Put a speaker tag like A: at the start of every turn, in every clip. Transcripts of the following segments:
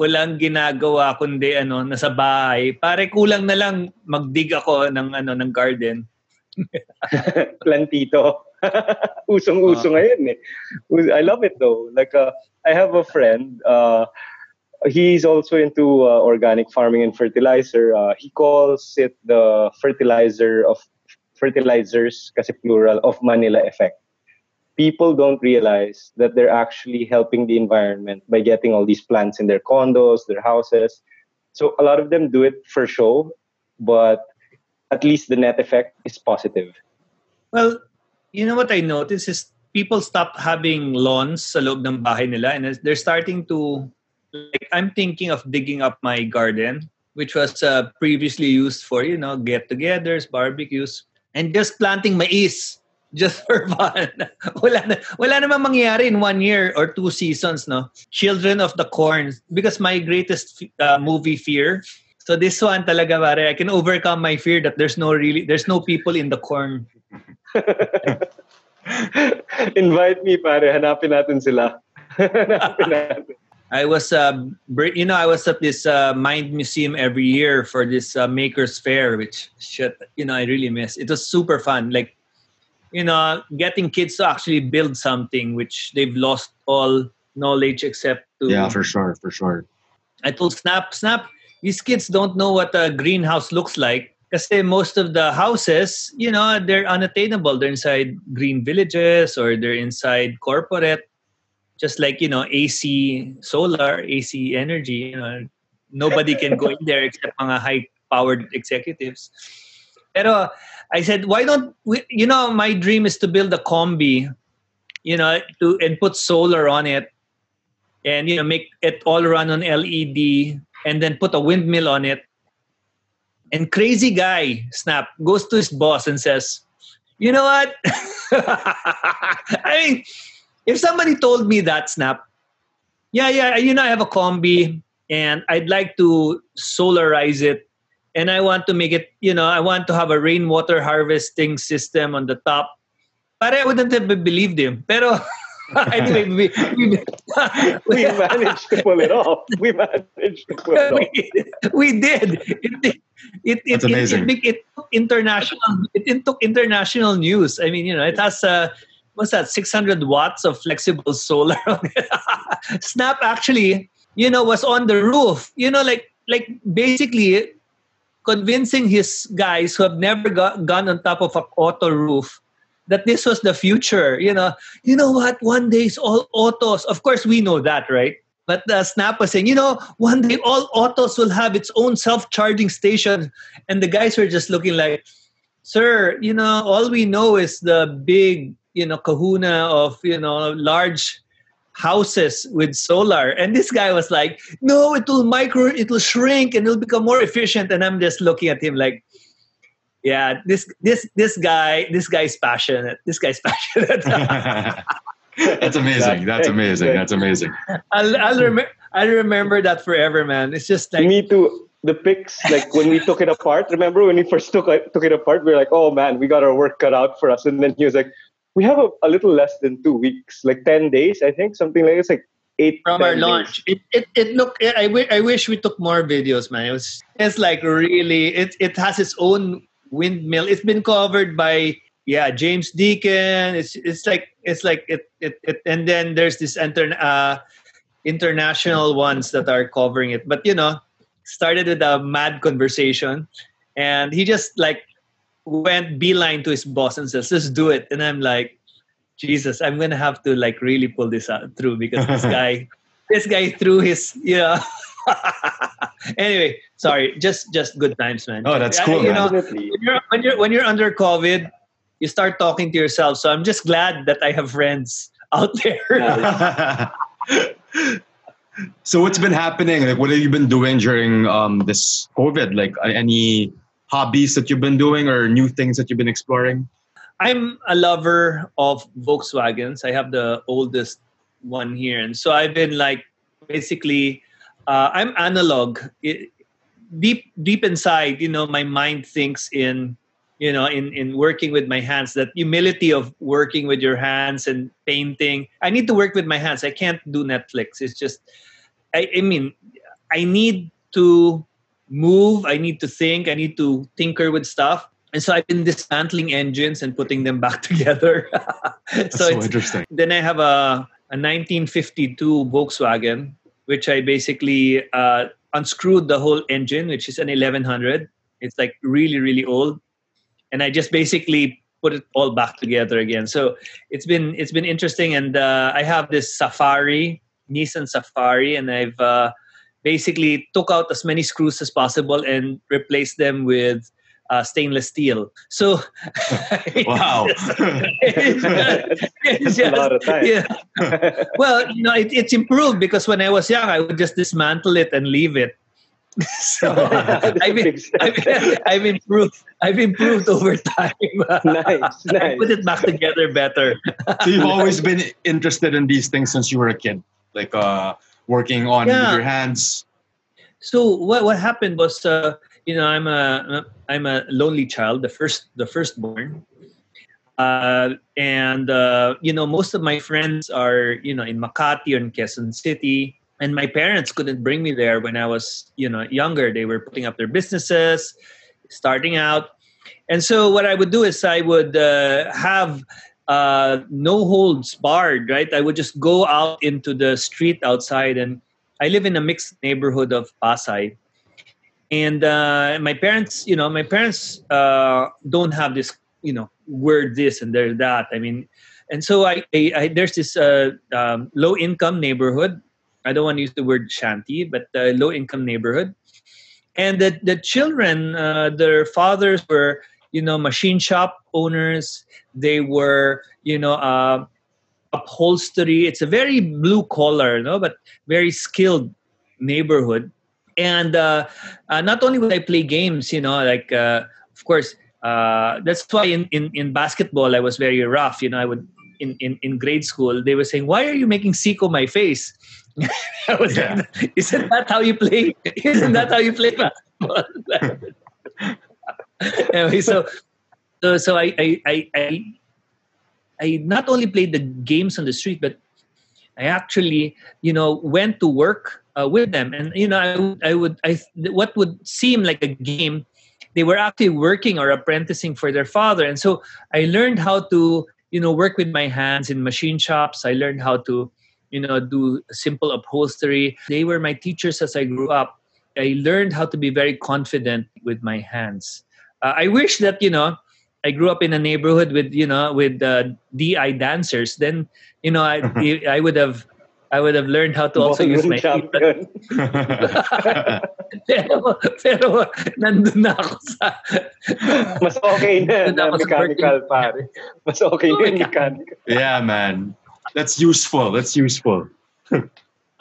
A: walang ginagawa kundi ano, nasa bahay. Pare kulang na lang magdig ako ng ano ng garden.
B: Plantito. Usong-uso uh, ngayon eh. I love it though. Like uh, I have a friend uh, he's also into uh, organic farming and fertilizer. Uh, he calls it the fertilizer of fertilizers kasi plural of Manila effect. People don't realize that they're actually helping the environment by getting all these plants in their condos, their houses. So a lot of them do it for show, but at least the net effect is positive.
A: Well, you know what I noticed is people stop having lawns sa loob ng bahay nila and they're starting to like I'm thinking of digging up my garden which was uh, previously used for you know get-togethers, barbecues and just planting mais just for fun. wala na, wala namang mangyayari in one year or two seasons, no? Children of the Corn. Because my greatest uh, movie fear. So this one talaga, pare, I can overcome my fear that there's no really, there's no people in the corn.
B: Invite me, pare. Hanapin natin sila. Hanapin
A: natin. I was, uh, you know, I was at this uh, Mind Museum every year for this uh, Makers Fair, which shit, you know, I really miss. It was super fun. Like, you know, getting kids to actually build something which they've lost all knowledge except to.
C: Yeah, for sure, for sure.
A: I told Snap, Snap, these kids don't know what a greenhouse looks like. Because most of the houses, you know, they're unattainable. They're inside green villages or they're inside corporate just like you know AC solar, AC energy, you know, nobody can go in there except mga high powered executives. Pero I said, why don't we, you know, my dream is to build a combi, you know, to and put solar on it and you know make it all run on LED and then put a windmill on it. And crazy guy, Snap, goes to his boss and says, you know what? I mean, if somebody told me that snap yeah yeah you know i have a combi and i'd like to solarize it and i want to make it you know i want to have a rainwater harvesting system on the top. But i wouldn't have believed him. Pero anyway we,
B: we, we managed to pull it off. We managed to pull it off.
A: we, we did. It, it, it,
C: amazing.
A: it, it, it, took international it, it took international news. I mean you know it has a what's that 600 watts of flexible solar snap actually you know was on the roof. You know like like basically convincing his guys who have never got, gone on top of an auto roof that this was the future you know. You know what? One day it's all autos. Of course we know that right? But uh, snap was saying you know one day all autos will have its own self-charging station. And the guys were just looking like sir you know all we know is the big you know kahuna of you know large houses with solar. And this guy was like no it will micro it will shrink and it'll become more efficient. And i'm just looking at him like yeah this this this guy this guy's passionate. This guy's passionate.
C: That's amazing. That's amazing. That's amazing.
A: I'll, I'll remember I'll remember that forever man. It's just like
B: me too. The pics like when we took it apart remember when we first took, took it apart? We were like oh man we got our work cut out for us. And then he was like we have a, a little less than two weeks, like 10 days, I think, something like it's like eight.
A: From our launch. It, it, it look, I, w- I wish we took more videos, man. It was, it's like really, it, it has its own windmill. It's been covered by, yeah, James Deacon. It's, it's like, it's like, it, it, it and then there's this inter, uh, international ones that are covering it. But, you know, started with a mad conversation and he just like went beeline to his boss and says, "Let's do it." And I'm like, Jesus, I'm gonna have to like really pull this out through because this guy, this guy threw his, yeah. anyway, sorry, just just good times, man.
C: Oh, that's cool. I,
A: you know, when you're, when you're when you're under COVID, you start talking to yourself. So I'm just glad that I have friends out there.
C: so what's been happening? Like, what have you been doing during um, this COVID? Like, any hobbies that you've been doing or new things that you've been exploring?
A: I'm a lover of Volkswagens. I have the oldest one here, and so I've been like basically uh, I'm analog. It, deep deep inside, you know, my mind thinks in you know in in working with my hands. That humility of working with your hands and painting. I need to work with my hands. I can't do Netflix. It's just I, I mean I need to move, I need to think, I need to tinker with stuff. And so I've been dismantling engines and putting them back together.
C: That's
A: so
C: so,
A: it's,
C: interesting.
A: then I have a, a 1952 Volkswagen, which I basically uh, unscrewed the whole engine, which is an 1100. It's like really, really old. And I just basically put it all back together again. So it's been it's been interesting. And uh, I have this Safari, Nissan Safari, and I've uh, basically took out as many screws as possible and replaced them with uh, stainless steel. So
C: Wow.
A: it's
B: That's
A: just-
B: a lot of time.
A: yeah. Well, you know, it, it's improved because when I was young, I would just dismantle it and leave it. so
B: That's a
A: I've, been. I've, I've improved. I've improved over time.
B: nice,
A: I
B: nice.
A: put it back together better.
C: so you've always been interested in these things since you were a kid, like uh, working on with
A: Yeah.
C: your hands.
A: So what what happened was, uh, you know, I'm a I'm a lonely child, the first the firstborn, uh, and uh, you know, most of my friends are you know in Makati or in Quezon City, and my parents couldn't bring me there when I was you know younger. They were putting up their businesses, starting out, and so what I would do is I would uh, have. Uh, no holds barred, right? I would just go out into the street outside and I live in a mixed neighborhood of Pasay, and uh, my parents, you know, my parents uh, don't have this, you know, word this and there that. I mean, and so I, I, I there's this uh, um, low income neighborhood. I don't want to use the word shanty, but uh, low income neighborhood, and the the children, uh, their fathers were, you know, machine shop owners. They were, you know. Uh, upholstery it's a very blue collar no but very skilled neighborhood and uh, uh, not only would i play games you know like uh, of course uh, that's why in, in, in basketball i was very rough you know i would in, in, in grade school they were saying why are you making Siko my face I was
C: Yeah.
A: like, isn't that how you play isn't that how you play basketball anyway so so, so I, I, I, I not only played the games on the street, but I actually, you know, went to work uh, with them, and you know, I, I would, I what would seem like a game, they were actually working or apprenticing for their father, and so I learned how to, you know, work with my hands in machine shops. I learned how to, you know, do simple upholstery. They were my teachers as I grew up. I learned how to be very confident with my hands. Uh, I wish that you know I grew up in a neighborhood with you know with uh, DI dancers. Then you know I I would have I would have learned how to also use
B: Ballroom
A: my feet. But, pero, pero nandun na ako sa
B: Mas okay na na mechanical, pare. Mas okay na mechanical.
C: yeah, man. That's useful. That's useful. But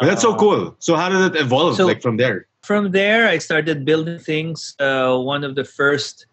C: that's so cool. So how did it evolve
A: So-
C: like from there?
A: from there i started building things uh, one of the first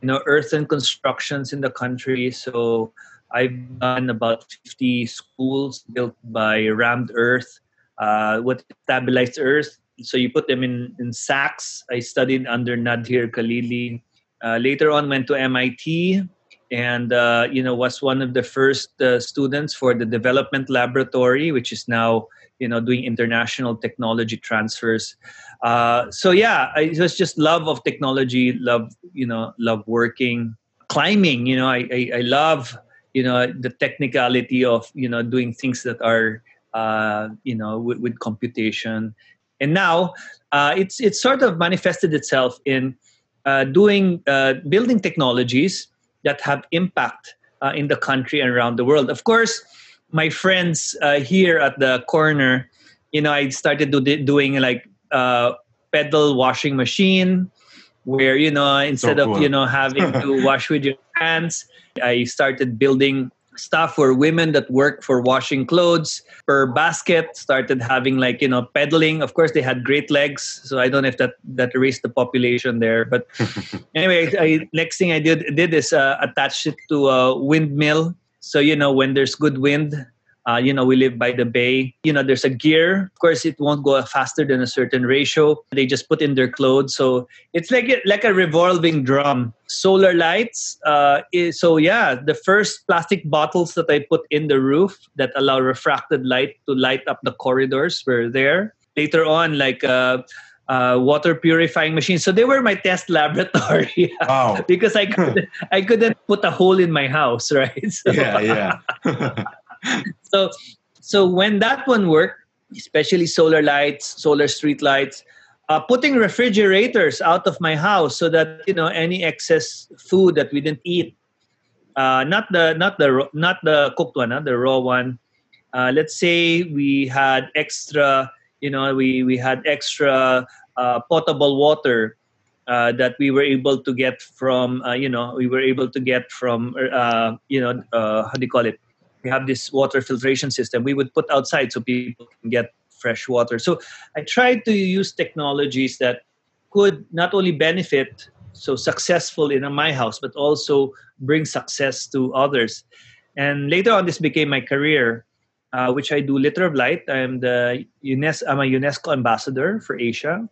A: you know earthen constructions in the country. So i've done about 50 schools built by rammed earth uh, what stabilized earth. So you put them in, in sacks. I studied under Nader Khalili uh, later on went to mit and uh, you know was one of the first uh, students for the development laboratory which is now you know doing international technology transfers uh, so yeah I, it was just love of technology love you know love working climbing you know I, I i love you know the technicality of you know doing things that are uh, you know with, with computation. And now uh, it's it's sort of manifested itself in uh, doing uh, building technologies that have impact uh, in the country and around the world. Of course my friends uh, here at the corner you know i started do, doing like uh, pedal washing machine where you know instead
C: cool.
A: of you know having to wash with your hands i started building stuff for women that work for washing clothes per basket started having like you know pedaling of course they had great legs so i don't know if that that raised the population there but anyway I, next thing i did did is uh, attach it to a windmill so you know when there's good wind uh, you know we live by the bay you know there's a gear of course it won't go faster than a certain ratio they just put in their clothes so it's like a, like a revolving drum solar lights uh, is, so yeah the first plastic bottles that i put in the roof that allow refracted light to light up the corridors were there later on like uh, uh, water purifying machines. So they were my test laboratory.
C: Wow.
A: because I couldn't, I couldn't put a hole in my house, right? So,
C: yeah, yeah.
A: so so when that one worked, especially solar lights, solar street lights, uh, putting refrigerators out of my house so that you know any excess food that we didn't eat, uh, not the not the not the cooked one, uh, the raw one. Uh, let's say we had extra, you know, we we had extra uh, potable water uh, that we were able to get from, uh, you know, we were able to get from, uh, you know, uh, how do you call it? We have this water filtration system. We would put outside so people can get fresh water. So I tried to use technologies that could not only benefit so successful in my house, but also bring success to others. And later on, this became my career, uh, which I do Liter of Light. I'm the UNESCO, I'm a UNESCO ambassador for Asia,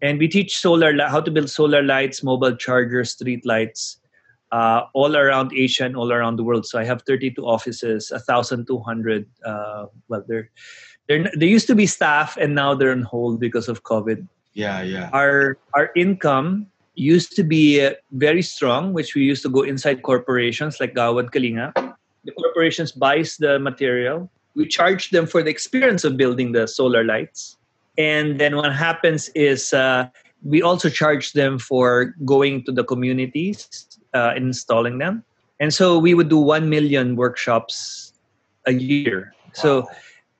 A: and we teach solar how to build solar lights, mobile chargers, street lights, uh, all around Asia and all around the world. So I have 32 offices, 1,200. Uh, well, they're, they're they used to be staff, and now they're on hold because of COVID.
C: Yeah, yeah.
A: Our our income used to be uh, very strong, which we used to go inside corporations like Gawad Kalinga. The corporations buys the material. We charge them for the experience of building the solar lights. And then what happens is uh, we also charge them for going to the communities, uh, installing them. And so we would do 1 million workshops a year. So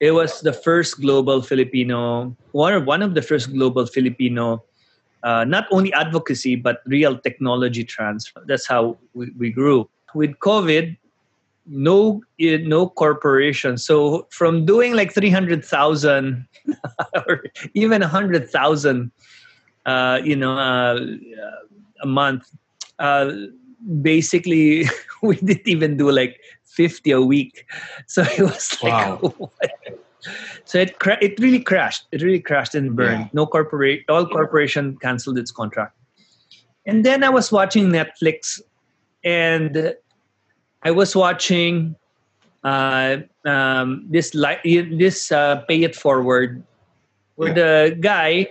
A: it was the first global Filipino, one of, one of the first global Filipino uh, not only advocacy but real technology transfer. That's how we, we grew. With COVID, no no corporation. So from doing like three hundred thousand or even a hundred thousand, uh, you know, uh, a month, uh, basically we didn't even do like fifty a week. So it was like.
C: Wow.
A: So it cra- it really crashed. It really crashed and burned.
C: Yeah.
A: No corporate, all corporation canceled its contract. And then I was watching Netflix, and I was watching uh, um, this li- this uh, Pay It Forward, where the guy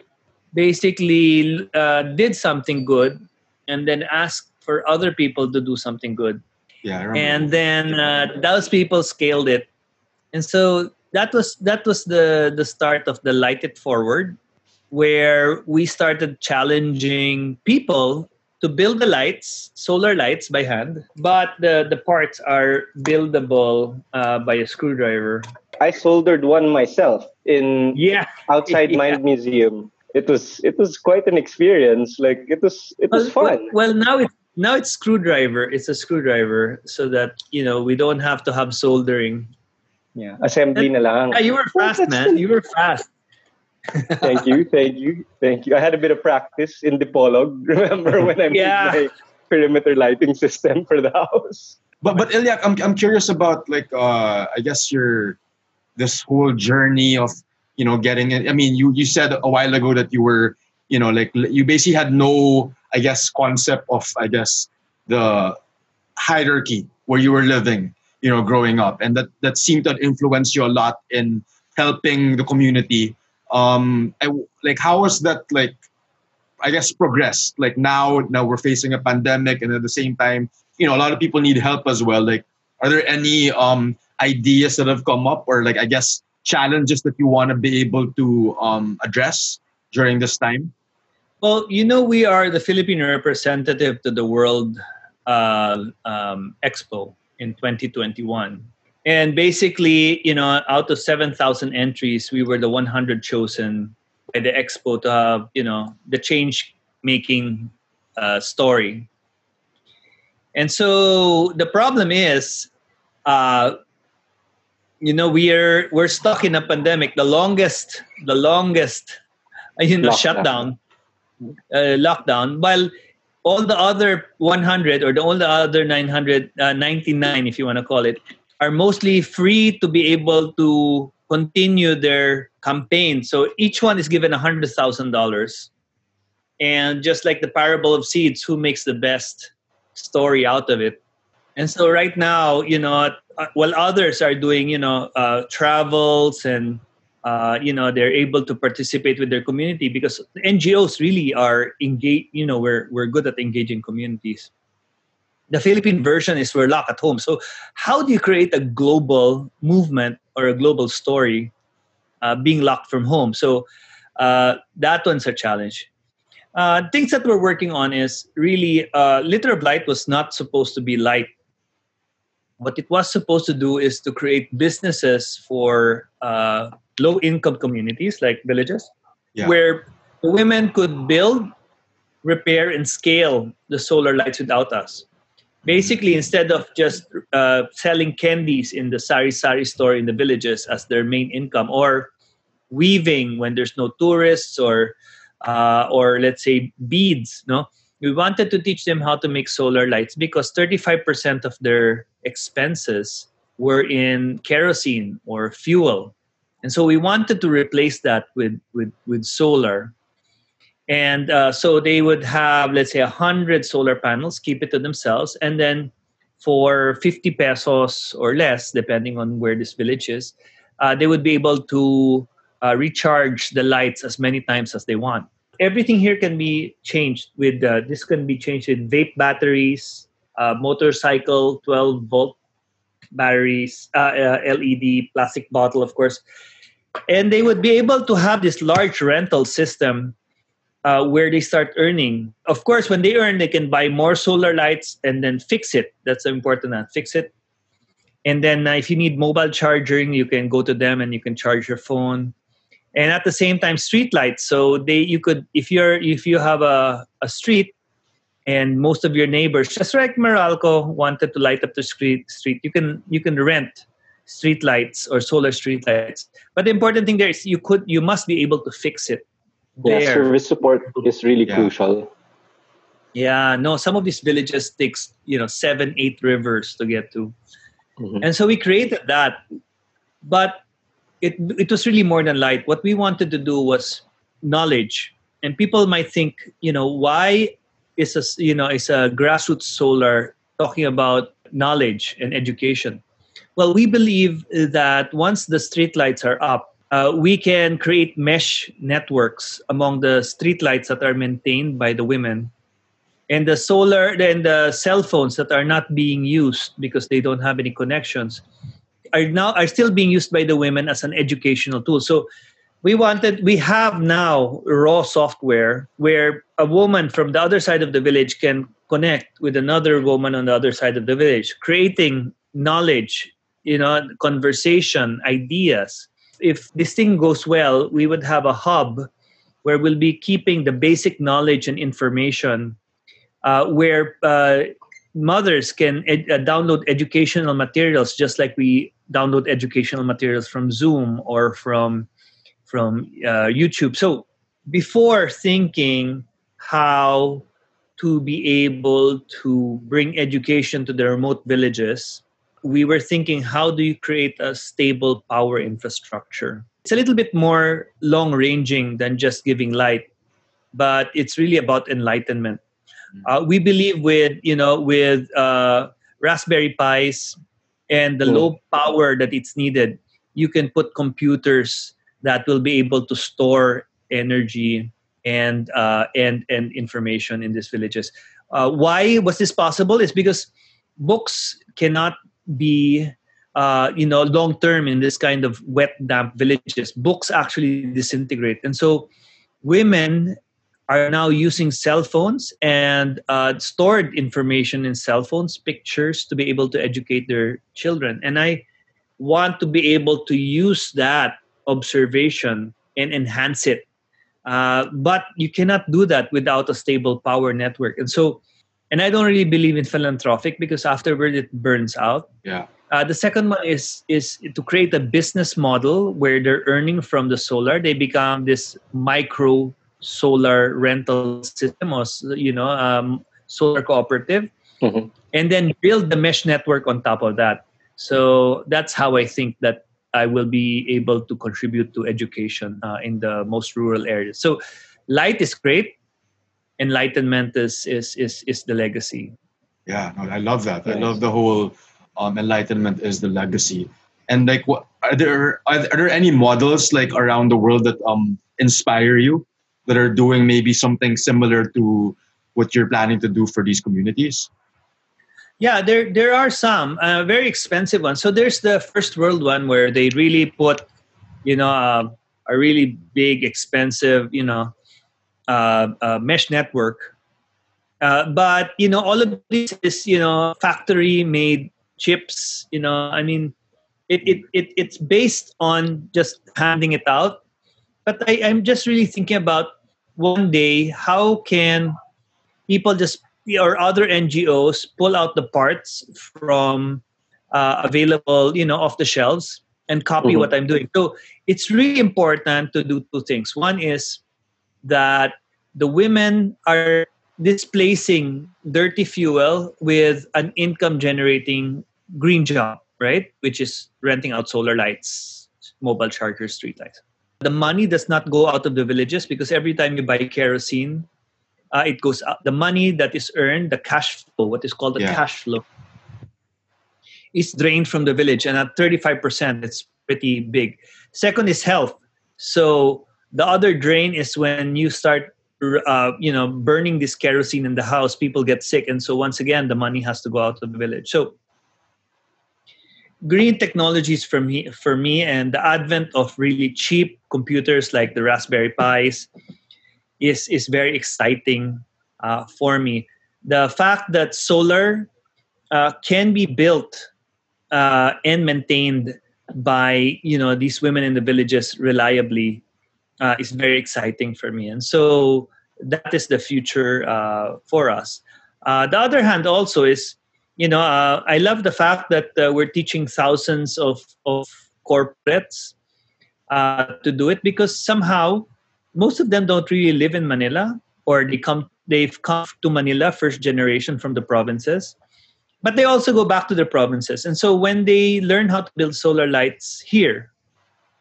A: basically uh, did something good, and then asked for other people to do something good
C: Yeah, I
A: and then uh, those people scaled it and so that was that was the the start of the light it forward where we started challenging people to build the lights solar lights by hand but the the parts are buildable uh, by a screwdriver
B: I soldered one myself in
A: yeah
B: outside
A: Yeah.
B: Mind Museum. It was it was quite an experience. Like it was it was
A: well,
B: fun.
A: well now it's now it's screwdriver it's a screwdriver so that you know we don't have to have soldering
B: Yeah, assembly na lang.
A: yeah, you were fast
B: that's
A: man you were fast
B: thank you, thank you, thank you. I had a bit of practice in Dipolog. Remember when I made
A: Yeah.
B: my perimeter lighting system for the house?
C: But but Illac, I'm I'm curious about like uh I guess your this whole journey of you know getting it. I mean, you you said a while ago that you were you know like you basically had no I guess concept of I guess the hierarchy where you were living, you know, growing up, and that that seemed to influence you a lot in helping the community. Um, I, like how was that like? I guess progressed. Like now, now we're facing a pandemic, and at the same time, you know, a lot of people need help as well. Like, are there any um, ideas that have come up, or like I guess challenges that you want to be able to um, address during this time?
A: Well, you know, we are the Philippine representative to the World uh, um, Expo in 2021. And basically, you know, out of 7,000 entries, we were the 100 chosen by the Expo to have, you know, the change making uh, story. And so the problem is, uh, you know, we are we're stuck in a pandemic. The longest, the longest, you know, shutdown uh, lockdown. While all the other 100 or the, all the other 999 if you want to call it are mostly free to be able to continue their campaign. So each one is given $100000 and just like the parable of seeds who makes the best story out of it? And so right now you know uh, while others are doing you know uh, travels and uh, you know they're able to participate with their community because ngos really are engaged you know we're, we're good at engaging communities. The philippine version is we're locked at home. So how do you create a global movement or a global story uh, being locked from home? So uh, that one's a challenge. Uh, things that we're working on is really uh, Liter of Light was not supposed to be light. What it was supposed to do is to create businesses for uh, low income communities like villages
C: Yeah.
A: where women could build repair and scale the solar lights without us. Basically instead of just uh, selling candies in the sari sari store in the villages as their main income or weaving when there's no tourists or uh, or let's say beads no? We wanted to teach them how to make solar lights because 35% of their expenses were in kerosene or fuel and so we wanted to replace that with with with solar. And uh, so they would have let's say 100 solar panels keep it to themselves and then for 50 pesos or less depending on where this village is uh, they would be able to uh, recharge the lights as many times as they want. Everything here can be changed with uh, this can be changed with vape batteries uh, motorcycle 12 volt batteries uh, led plastic bottle of course and they would be able to have this large rental system uh, where they start earning. Of course, when they earn, they can buy more solar lights and then fix it. That's important. Uh, fix it. And then uh, if you need mobile charging, you can go to them and you can charge your phone. And at the same time, street lights. So they you could if you're if you have a, a street and most of your neighbors, just like Meralco, wanted to light up the street street, you can you can rent street lights or solar streetlights. But the important thing there is you could you must be able to fix it.
B: Yeah, service support is really
C: Yeah.
B: crucial.
A: Yeah, no, some of these villages takes, you know, seven, eight rivers to get to.
B: Mhm.
A: And so we created that. But it it was really more than light. What we wanted to do was knowledge. And people might think, you know, why is a you know, is a grassroots solar talking about knowledge and education? Well, we believe that once the streetlights are up, uh, we can create mesh networks among the streetlights that are maintained by the women and the solar and the cell phones that are not being used because they don't have any connections are now are still being used by the women as an educational tool. So we wanted we have now raw software where a woman from the other side of the village can connect with another woman on the other side of the village creating knowledge you know conversation ideas. If this thing goes well we would have a hub where we'll be keeping the basic knowledge and information uh, where uh, mothers can ed- uh, download educational materials just like we download educational materials from zoom or from from uh, youtube. So before thinking how to be able to bring education to the remote villages we were thinking how do you create a stable power infrastructure? It's a little bit more long ranging than just giving light but it's really about enlightenment. Uh, we believe with you know with uh, raspberry pis and the
B: Mm.
A: low power that it's needed you can put computers that will be able to store energy and uh, and and information in these villages. Uh, why was this possible? Is because books cannot be uh, you know long term in this kind of wet damp villages. Books actually disintegrate. And so women are now using cell phones and uh, stored information in cell phones pictures to be able to educate their children. And i want to be able to use that observation and enhance it. Uh, but you cannot do that without a stable power network. And so and i don't really believe in philanthropic because afterward it burns out
C: Yeah.
A: uh, the second one is is to create a business model where they're earning from the solar. They become this micro solar rental system, or you know, um, solar cooperative,
B: Mhm.
A: and then build the mesh network on top of that. So that's how I think that I will be able to contribute to education uh, in the most rural areas. So light is great. Enlightenment is is is is the legacy.
C: Yeah, no, I love that. I love the whole um, enlightenment is the legacy. And like what are there are, are there any models like around the world that um inspire you that are doing maybe something similar to what you're planning to do for these communities?
A: Yeah, there there are some uh, very expensive ones. So there's the first world one where they really put, you know, uh, a really big, expensive, you know, mesh network. Uh, but you know, all of this is you know factory made chips. You know, I mean, it, it, it it's based on just handing it out. But I, I'm just really thinking about one day how can people just or other NGOs pull out the parts from uh, available, you know, off the shelves and copy mm-hmm. what I'm doing. So it's really important to do two things. One is that the women are displacing dirty fuel with an income generating green job, right? Which is renting out solar lights, mobile chargers, street lights. The money does not go out of the villages because every time you buy kerosene, uh, it goes up. The money that is earned, the cash flow, what is called the yeah. cash flow, is drained from the village. And at 35%, it's pretty big. Second is health. So the other drain is when you start uh, you know burning this kerosene in the house people get sick. And so once again the money has to go out of the village. So green technologies for me for me and the advent of really cheap computers like the raspberry pis is is very exciting uh, for me. The fact that solar uh, can be built uh, and maintained by you know these women in the villages reliably uh, is very exciting for me. And so that is the future uh, for us. Uh, the other hand also is, you know, uh, I love the fact that uh, we're teaching thousands of, of corporates uh, to do it because somehow most of them don't really live in Manila or they come they've come to Manila first generation from the provinces. But they also go back to the provinces. And so when they learn how to build solar lights here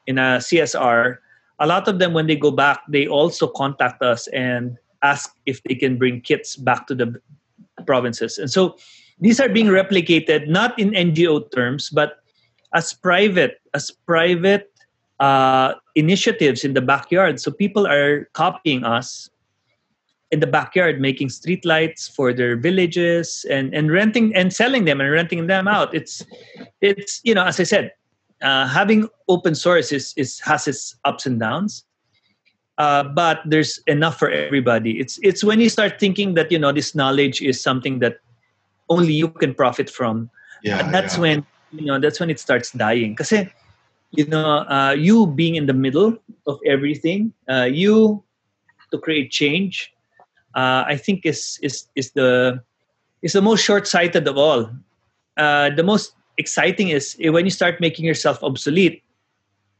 A: in a CSR, a lot of them when they go back they also contact us and ask if they can bring kits back to the provinces. And so these are being replicated not in ngo terms but as private as private uh, initiatives in the backyard. So people are copying us in the backyard making street lights for their villages and and renting and selling them and renting them out. It's it's you know as i said uh, having open source is, is has its ups and downs. Uh, but there's enough for everybody. It's it's when you start thinking that you know this knowledge is something that only you can profit from. Yeah, that's yeah. when you know that's when it starts dying. Because you know uh, you being in the middle of everything uh, you to create change uh, i think is is is the is the most short-sighted of all. Uh, the most exciting is eh, when you start making yourself obsolete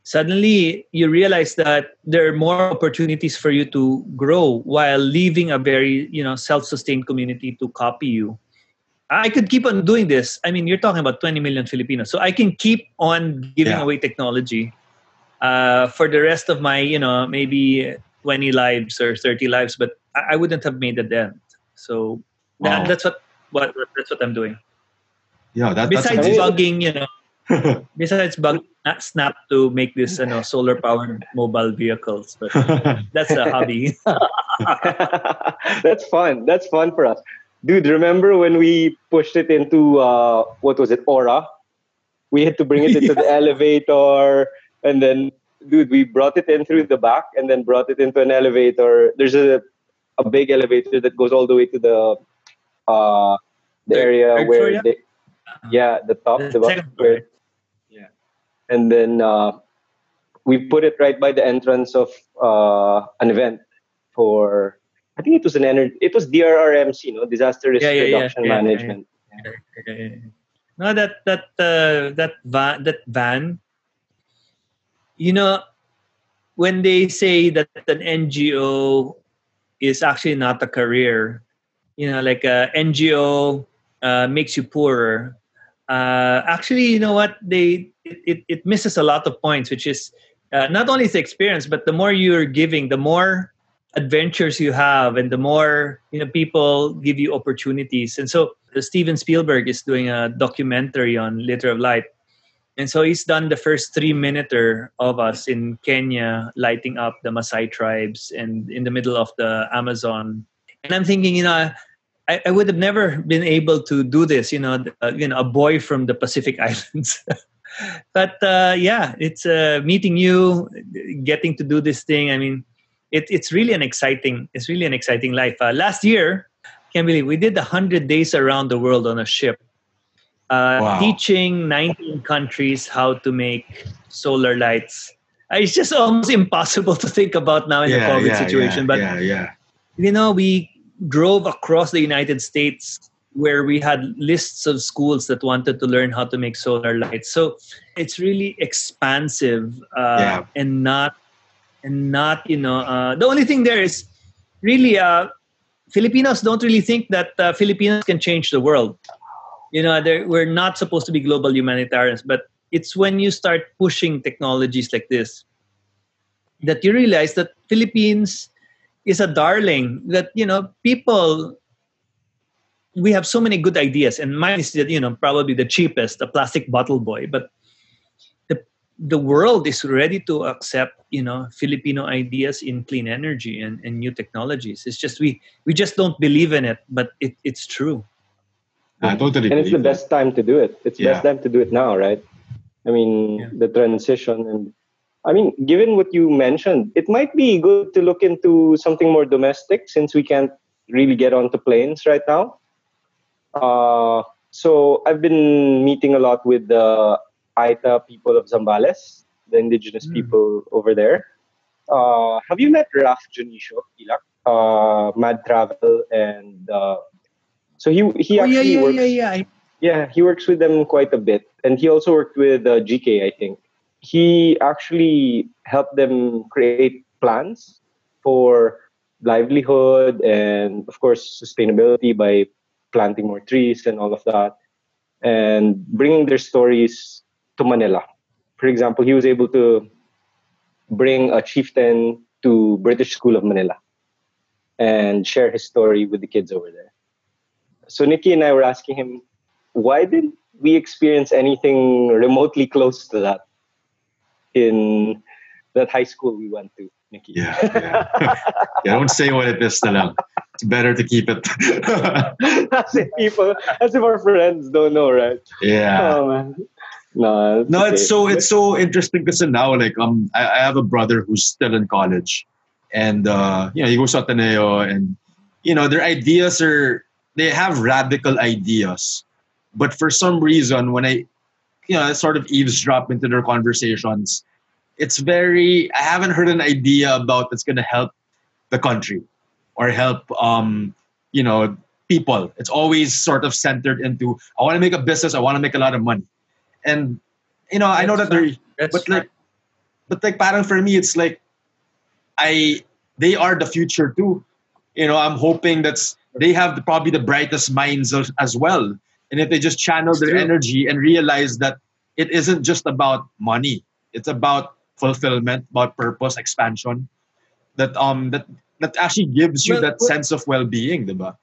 A: suddenly you realize that there are more opportunities for you to grow while leaving a very you know self-sustained community to copy you. I could keep on doing this. I mean you're talking about 20 million filipinos. So i can keep on giving yeah. away technology uh, for the rest of my you know maybe 20 lives or 30 lives but i, I wouldn't have made a dent so wow. that, that's what, what that's what i'm doing
C: yeah, that,
A: besides that's bugging, you know, besides bug snap to make this you know solar powered mobile vehicles, but that's a hobby.
B: that's fun. That's fun for us, dude. Remember when we pushed it into uh, what was it, Aura? We had to bring it into yeah. the elevator, and then, dude, we brought it in through the back, and then brought it into an elevator. There's a a big elevator that goes all the way to the uh, the area where they yeah, the top, the, square. Yeah, and then uh, we put it right by the entrance of uh, an event for. I think it was an energy. It was DRRMC, know, disaster risk yeah, yeah, reduction yeah, management.
A: No, that that uh, that van that van. You know, when they say that an NGO is actually not a career, you know, like a NGO uh, makes you poorer uh, actually, you know what? They it, it misses a lot of points, which is uh, not only the experience, but the more you're giving, the more adventures you have, and the more you know people give you opportunities. And so, Steven Spielberg is doing a documentary on Liter of Light, And so he's done the first three minuter of us in Kenya, lighting up the Maasai tribes and in the middle of the Amazon. And I'm thinking, you know, I, I would have never been able to do this, you know, uh, you know, a boy from the Pacific Islands. but uh, yeah, it's uh, meeting you, getting to do this thing. I mean, it, it's really an exciting, it's really an exciting life. Uh, last year, can't believe we did 100 days around the world on a ship uh, wow. teaching 19 countries how to make solar lights. Uh, it's just almost impossible to think about now in yeah, the COVID
C: yeah,
A: situation.
C: Yeah,
A: but
C: yeah, yeah.
A: you know, we drove across the United States where we had lists of schools that wanted to learn how to make solar lights. So it's really expansive uh, and not and not you know uh, the only thing there is really uh, Filipinos don't really think that uh, Filipinos can change the world you know we're not supposed to be global humanitarians but it's when you start pushing technologies like this that you realize that philippines is a darling that you know people we have so many good ideas and mine is that you know probably the cheapest a plastic bottle boy but the the world is ready to accept you know filipino ideas in clean energy and, and new technologies it's just we we just don't believe in it but it, it's true
C: I totally.
B: And it's the best time to do it. It's the yeah. best time to do it now, right? I mean, yeah. the transition and I mean, given what you mentioned, it might be good to look into something more domestic since we can't really get onto planes right now. Uh, so I've been meeting a lot with the Aeta people of Zambales, the indigenous mm. people over there. Uh, have you met Raf Dionisio, Illac? Uh, Mad Travel and uh, so he he
A: oh,
B: actually
A: yeah, yeah,
B: works.
A: Yeah, yeah,
B: yeah. he works with them quite a bit, and he also worked with uh, GK. I think he actually helped them create plans for livelihood and of course sustainability by planting more trees and all of that, and bringing their stories to Manila. For example, he was able to bring a chieftain to British School of Manila and share his story with the kids over there. So Nikki and I were asking him, why didn't we experience anything remotely close to that in that high school we went to, Nikki?
C: Yeah, yeah. yeah don't say what it is na It's better to keep it.
B: as if people, as if our friends don't know, right?
C: Yeah.
B: Oh man. No,
C: it's no, okay. it's so it's so interesting because now, like, um, I, I have a brother who's still in college, and uh, you know, he goes to Ateneo, and you know, their ideas are they have radical ideas, but for some reason, when I, you know, sort of eavesdrop into their conversations, it's very. I haven't heard an idea about that's going to help the country or help, um, you know, people. It's always sort of centered into I want to make a business. I want to make a lot of money, and you know, I know that they're, but like, but like, parang for me, it's like, I they are the future too. You know, I'm hoping that's they have the, probably the brightest minds as, as well. And if they just channel their energy and realize that it isn't just about money, it's about fulfillment, about purpose, expansion. That um that that actually gives you well, that well, sense of well-being, diba?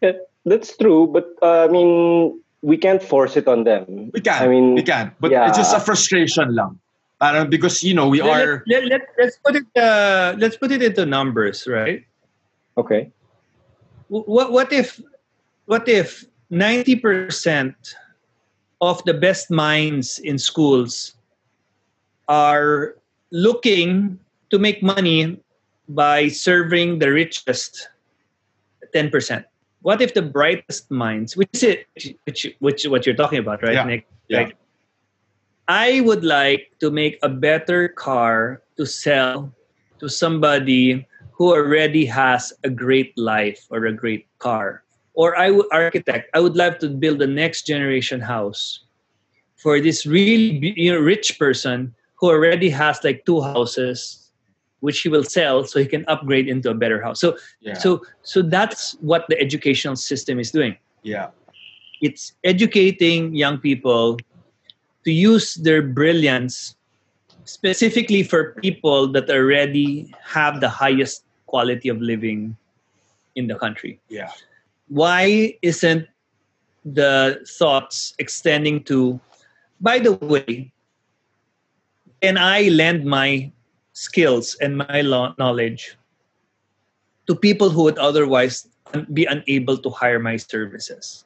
B: Yeah, that's true, but uh, I mean we can't force it on them.
C: We can.
B: I mean,
C: we can, but yeah. it's just a frustration lang. Parang because you know we
A: let,
C: are.
A: Let, let, let's put it. Uh, let's put it into numbers, right?
B: Okay
A: what what if what if 90% of the best minds in schools are looking to make money by serving the richest 10%. What if the brightest minds, which is it, which, which what you're talking about, right,
C: yeah.
A: Nick?
C: Yeah.
A: Like, I would like to make a better car to sell to somebody who already has a great life or a great car. Or I would architect, I would love to build the next generation house for this really you know, rich person who already has like two houses which he will sell so he can upgrade into a better house. So yeah. so so that's what the educational system is doing.
C: Yeah.
A: It's educating young people to use their brilliance specifically for people that already have the highest quality of living in the country.
C: Yeah.
A: Why isn't the thoughts extending to by the way, can I lend my skills and my knowledge to people who would otherwise be unable to hire my services?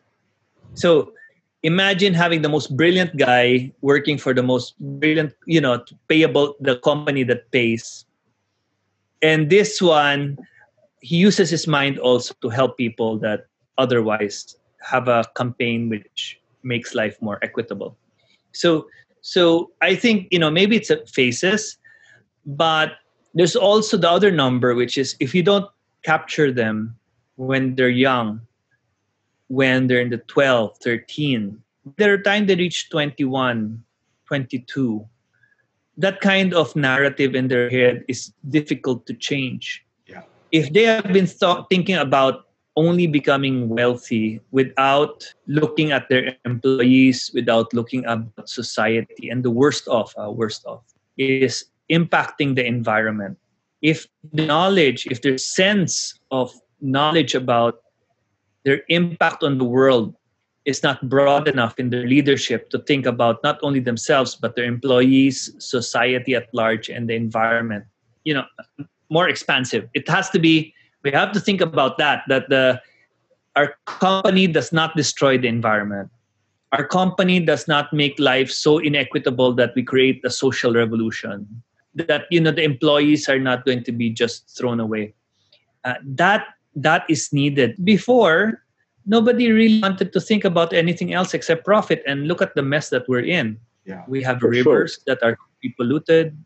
A: So imagine having the most brilliant guy working for the most brilliant, you know, payable the company that pays. And this one, he uses his mind also to help people that otherwise have a campaign which makes life more equitable. So so I think you know maybe it's a phases, but there's also the other number which is if you don't capture them when they're young, when they're in the 12, 13, there are times they reach 21, 22. That kind of narrative in their head is difficult to change.
C: Yeah.
A: If they have been th- thinking about only becoming wealthy without looking at their employees, without looking at society. And the worst of, uh, worst of, is impacting the environment. If knowledge, if their sense of knowledge about their impact on the world is not broad enough in their leadership to think about not only themselves but their employees society at large and the environment you know more expansive it has to be we have to think about that that the our company does not destroy the environment. Our company does not make life so inequitable that we create a social revolution that you know the employees are not going to be just thrown away. Uh, that that is needed. Before nobody really wanted to think about anything else except profit and look at the mess that we're in.
C: Yeah,
A: we have rivers sure. that are polluted.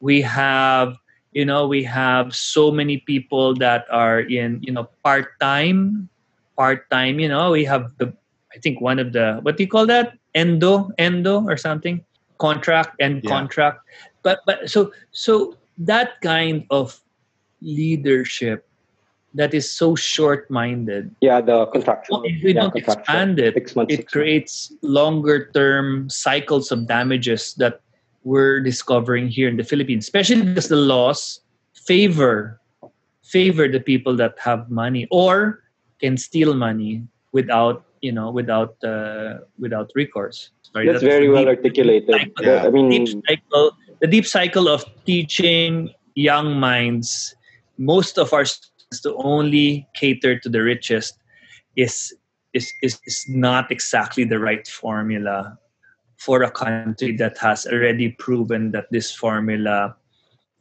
A: We have you know we have so many people that are in you know part-time part-time you know we have the i think one of the what do you call that? Endo endo or something? Contract and yeah. contract. But but so so that kind of leadership that is so short-minded.
B: Yeah the contractual.
A: If we
B: yeah,
A: don't expand it
B: months,
A: it creates longer term cycles of damages that we're discovering here in the Philippines, especially because the laws favor favor the people that have money or can steal money without you know without uh, without recourse.
B: Sorry, that's, that's very well deep, articulated. Cycle,
C: yeah. I
A: mean, deep cycle, the deep cycle of teaching young minds, most of our students to only cater to the richest is is is, is not exactly the right formula for a country that has already proven that this formula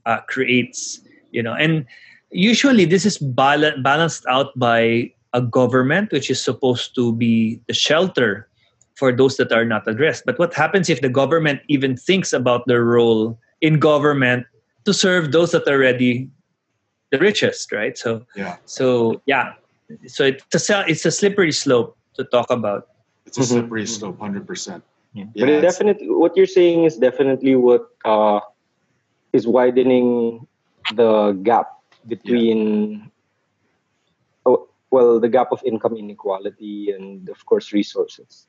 A: uh, creates, you know, and usually this is bal- balanced out by a government which is supposed to be the shelter for those that are not addressed. But what happens if the government even thinks about their role in government to serve those that are already the richest, right? So,
C: yeah.
A: So yeah, so it's a it's a slippery slope to talk about.
C: It's a slippery mm-hmm. slope, hundred percent.
B: Yeah. But it definitely, what you're saying is definitely what uh, is widening the gap between, yeah. oh, well, the gap of income inequality and, of course, resources.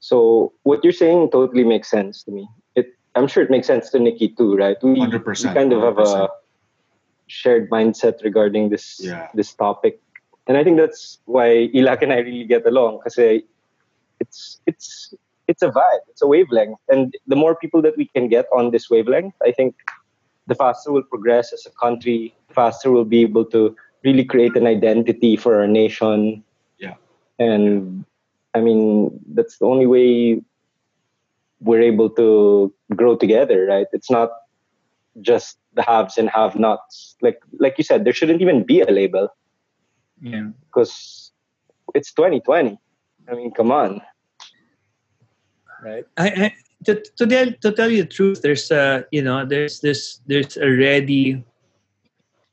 B: So what you're saying totally makes sense to me. It, I'm sure it makes sense to Nikki too, right?
C: We, 100%,
B: we kind of have 100%. a shared mindset regarding this
C: yeah.
B: this topic, and I think that's why Illac and I really get along because it's it's it's a vibe, it's a wavelength. And the more people that we can get on this wavelength, I think the faster we'll progress as a country, faster we'll be able to really create an identity for our nation.
C: Yeah.
B: And I mean, that's the only way we're able to grow together, right? It's not just the haves and have nots. Like like you said, there shouldn't even be a label.
A: Yeah.
B: Because it's 2020. I mean, come on
A: right? I, I, to, to, tell, to tell you the truth, there's a you know there's this there's already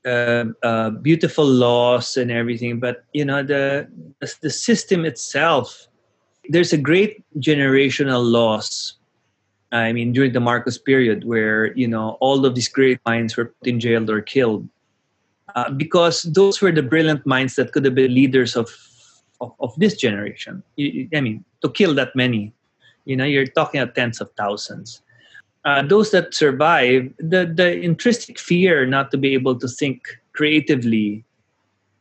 A: uh, uh, beautiful laws and everything, but you know the the system itself. There's a great generational loss. I mean, during the Marcos period, where you know all of these great minds were put in jail or killed, uh, because those were the brilliant minds that could have been leaders of of, of this generation. I mean, to kill that many you know you're talking of tens of thousands uh, those that survive the the intrinsic fear not to be able to think creatively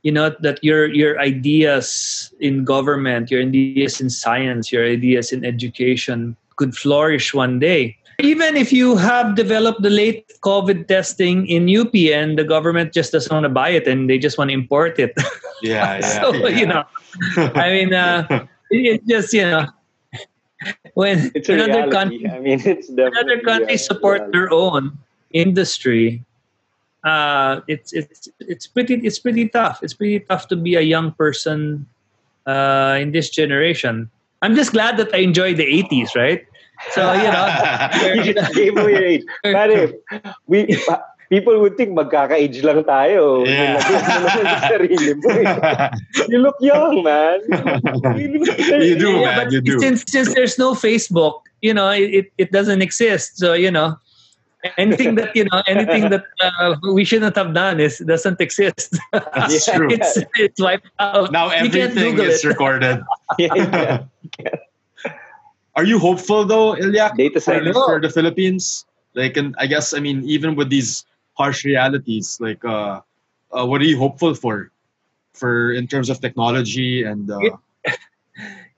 A: you know that your your ideas in government your ideas in science your ideas in education could flourish one day. Even if you have developed the late COVID testing in UP and the government just doesn't want to buy it and they just want to import it.
C: Yeah, yeah.
A: so,
C: yeah.
A: you know, I mean, uh, it's just, you know, when
B: It's
A: another country
B: I mean, it's definitely
A: other countries support their own industry, uh, it's it's it's pretty it's pretty tough. It's pretty tough to be a young person uh, in this generation. I'm just glad that I enjoyed the 80s, right? So you know,
B: you just gave away your age. Pare, we, pa- people would think magkaka-age lang tayo.
C: Yeah.
B: Nilagay mo naman sa sarili mo eh. You look young, man. You, look
C: You do,
A: Yeah,
C: man.
A: but
C: you do.
A: since since there's no Facebook, you know, it, it, it doesn't exist. So you know, anything that you know, anything that uh, we shouldn't have done is doesn't exist.
C: That's true.
A: it's it's wiped out.
C: Now everything is
A: it.
C: recorded.
B: Yeah.
C: Are you hopeful though,
B: Illac,
C: for, for the Philippines? Like, and I guess I mean, even with these harsh realities, like, uh, uh, what are you hopeful for, for in terms of technology and? Uh,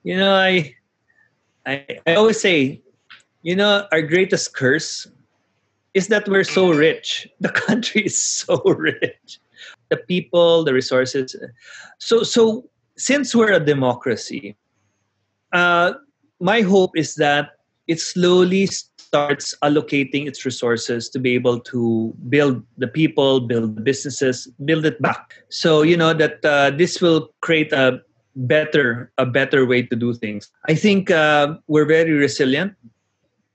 A: You know, I, I I always say, you know, our greatest curse is that we're so rich. The country is so rich. The people, the resources. So so since we're a democracy, uh, my hope is that it slowly starts allocating its resources to be able to build the people, build the businesses, build it back. So you know that uh, this will create a better a better way to do things. I think uh, we're very resilient.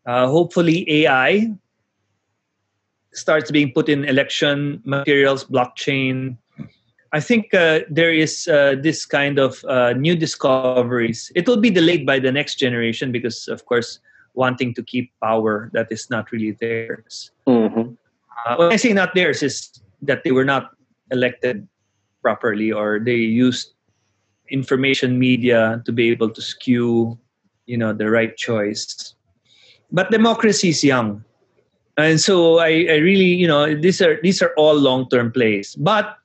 A: Uh, hopefully, AI starts being put in election materials, blockchain. I think uh, there is uh, this kind of uh, new discoveries. It will be delayed by the next generation because, of course, wanting to keep power that is not really theirs.
B: Mhm.
A: Uh, when I say not theirs, is that they were not elected properly or they used information media to be able to skew, you know, the right choice. But democracy is young, and so I, I really, you know, these are these are all long term plays. But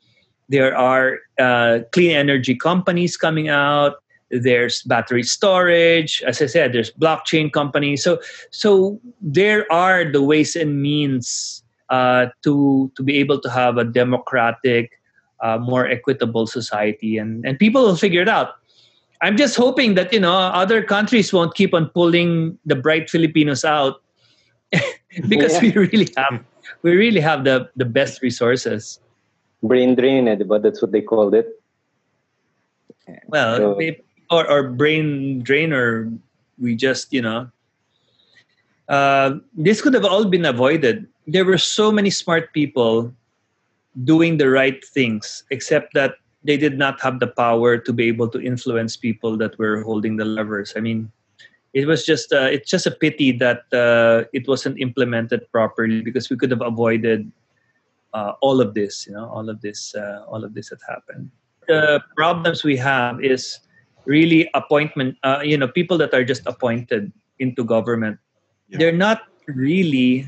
A: there are uh, clean energy companies coming out. There's battery storage, as I said. There's blockchain companies. So so there are the ways and means uh, to to be able to have a democratic, uh, more equitable society, and and people will figure it out. I'm just hoping that you know other countries won't keep on pulling the bright Filipinos out because
B: Yeah.
A: we really have we really have the the best resources.
B: Brain drain, eh, ba? That's what they called it.
A: Well,
B: So-
A: we- or or brain drain, or we just you know. Uh, this could have all been avoided. There were so many smart people doing the right things, except that they did not have the power to be able to influence people that were holding the levers. I mean, it was just uh, it's just a pity that uh, it wasn't implemented properly because we could have avoided uh, all of this. You know, all of this, uh, all of this had happened. The problems we have is really appointment. Uh, you know, people that are just appointed into government,
C: Yeah.
A: they're not really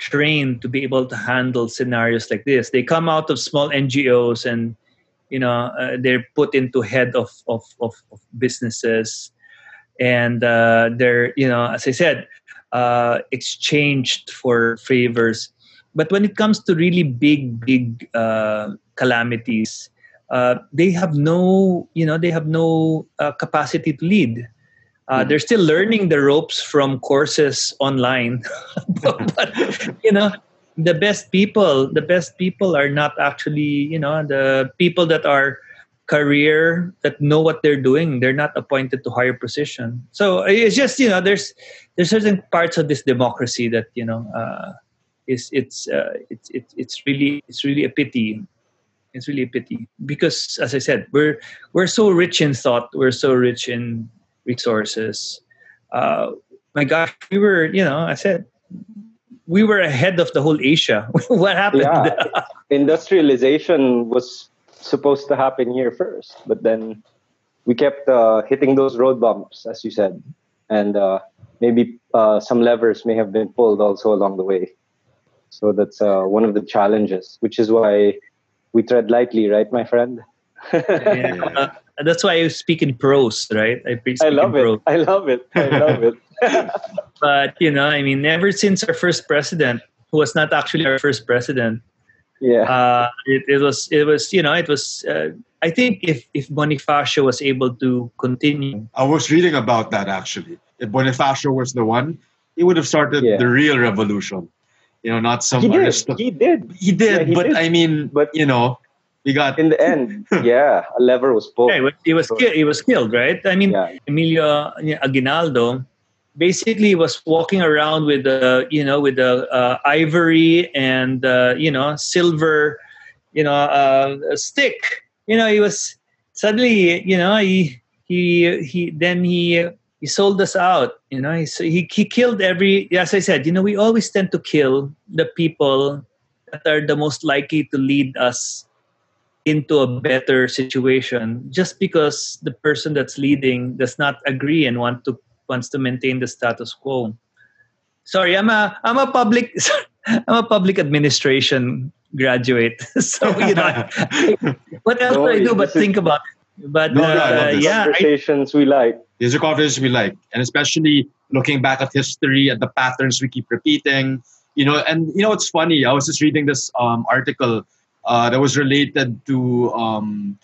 A: trained to be able to handle scenarios like this. They come out of small NGOs and you know uh, they're put into head of of, of, of businesses and uh, they're you know as I said uh, exchanged for favors. But when it comes to really big big uh, calamities, uh, they have no you know they have no uh, capacity to lead. Uh,
B: Mhm.
A: They're still learning the ropes from courses online, but you know the best people the best people are not actually you know the people that are career that know what they're doing they're not appointed to higher position so it's just you know there's there's certain parts of this democracy that you know uh, is it's uh, it's it's it's really it's really a pity it's really a pity. Because as i said we're we're so rich in thought we're so rich in resources. Uh, my gosh we were you know i said we were ahead of the whole asia. What happened?
B: Yeah. Industrialization was supposed to happen here first, but then we kept uh, hitting those road bumps, as you said, and uh, maybe uh, some levers may have been pulled also along the way. So that's uh, one of the challenges, which is why we tread lightly, right, my friend?
A: Yeah. Uh, that's why I speak in prose, right? I, pre-
B: I love
A: in
B: it.
A: prose.
B: I love it. I love it.
A: but you know, I mean, ever since our first president, who was not actually our first president,
B: Yeah.
A: uh, it, it was it was you know it was. Uh, I think if if Bonifacio was able to continue,
C: I was reading about that actually. If Bonifacio was the one, he would have started
B: Yeah.
C: the real revolution. You know, not some
B: he did.
C: aristo-
B: He did.
C: He did,
B: Yeah, he
C: but
B: did.
C: I mean,
B: But-
C: you know, we got
B: In the end, yeah, a lever was pulled.
A: yeah, he was, killed. He was killed, right? I mean,
B: Yeah.
A: Emilio Aguinaldo basically was walking around with the you know with the uh, ivory and uh, you know silver you know uh, stick you know he was suddenly you know he he he then he he sold us out you know he he, he killed every as i said you know we always tend to kill the people that are the most likely to lead us into a better situation just because the person that's leading does not agree and want to wants to maintain the status quo. Sorry, I'm a I'm a public I'm a public administration graduate. so you know what else
B: No,
A: do I do but
B: is-
A: think about it? but
C: No, I
A: uh, yeah, I,
B: Conversations we like.
C: These are conversations we like, and especially looking back at history at the patterns we keep repeating. You know, and you know it's funny? I was just reading this um, article uh, that was related to um,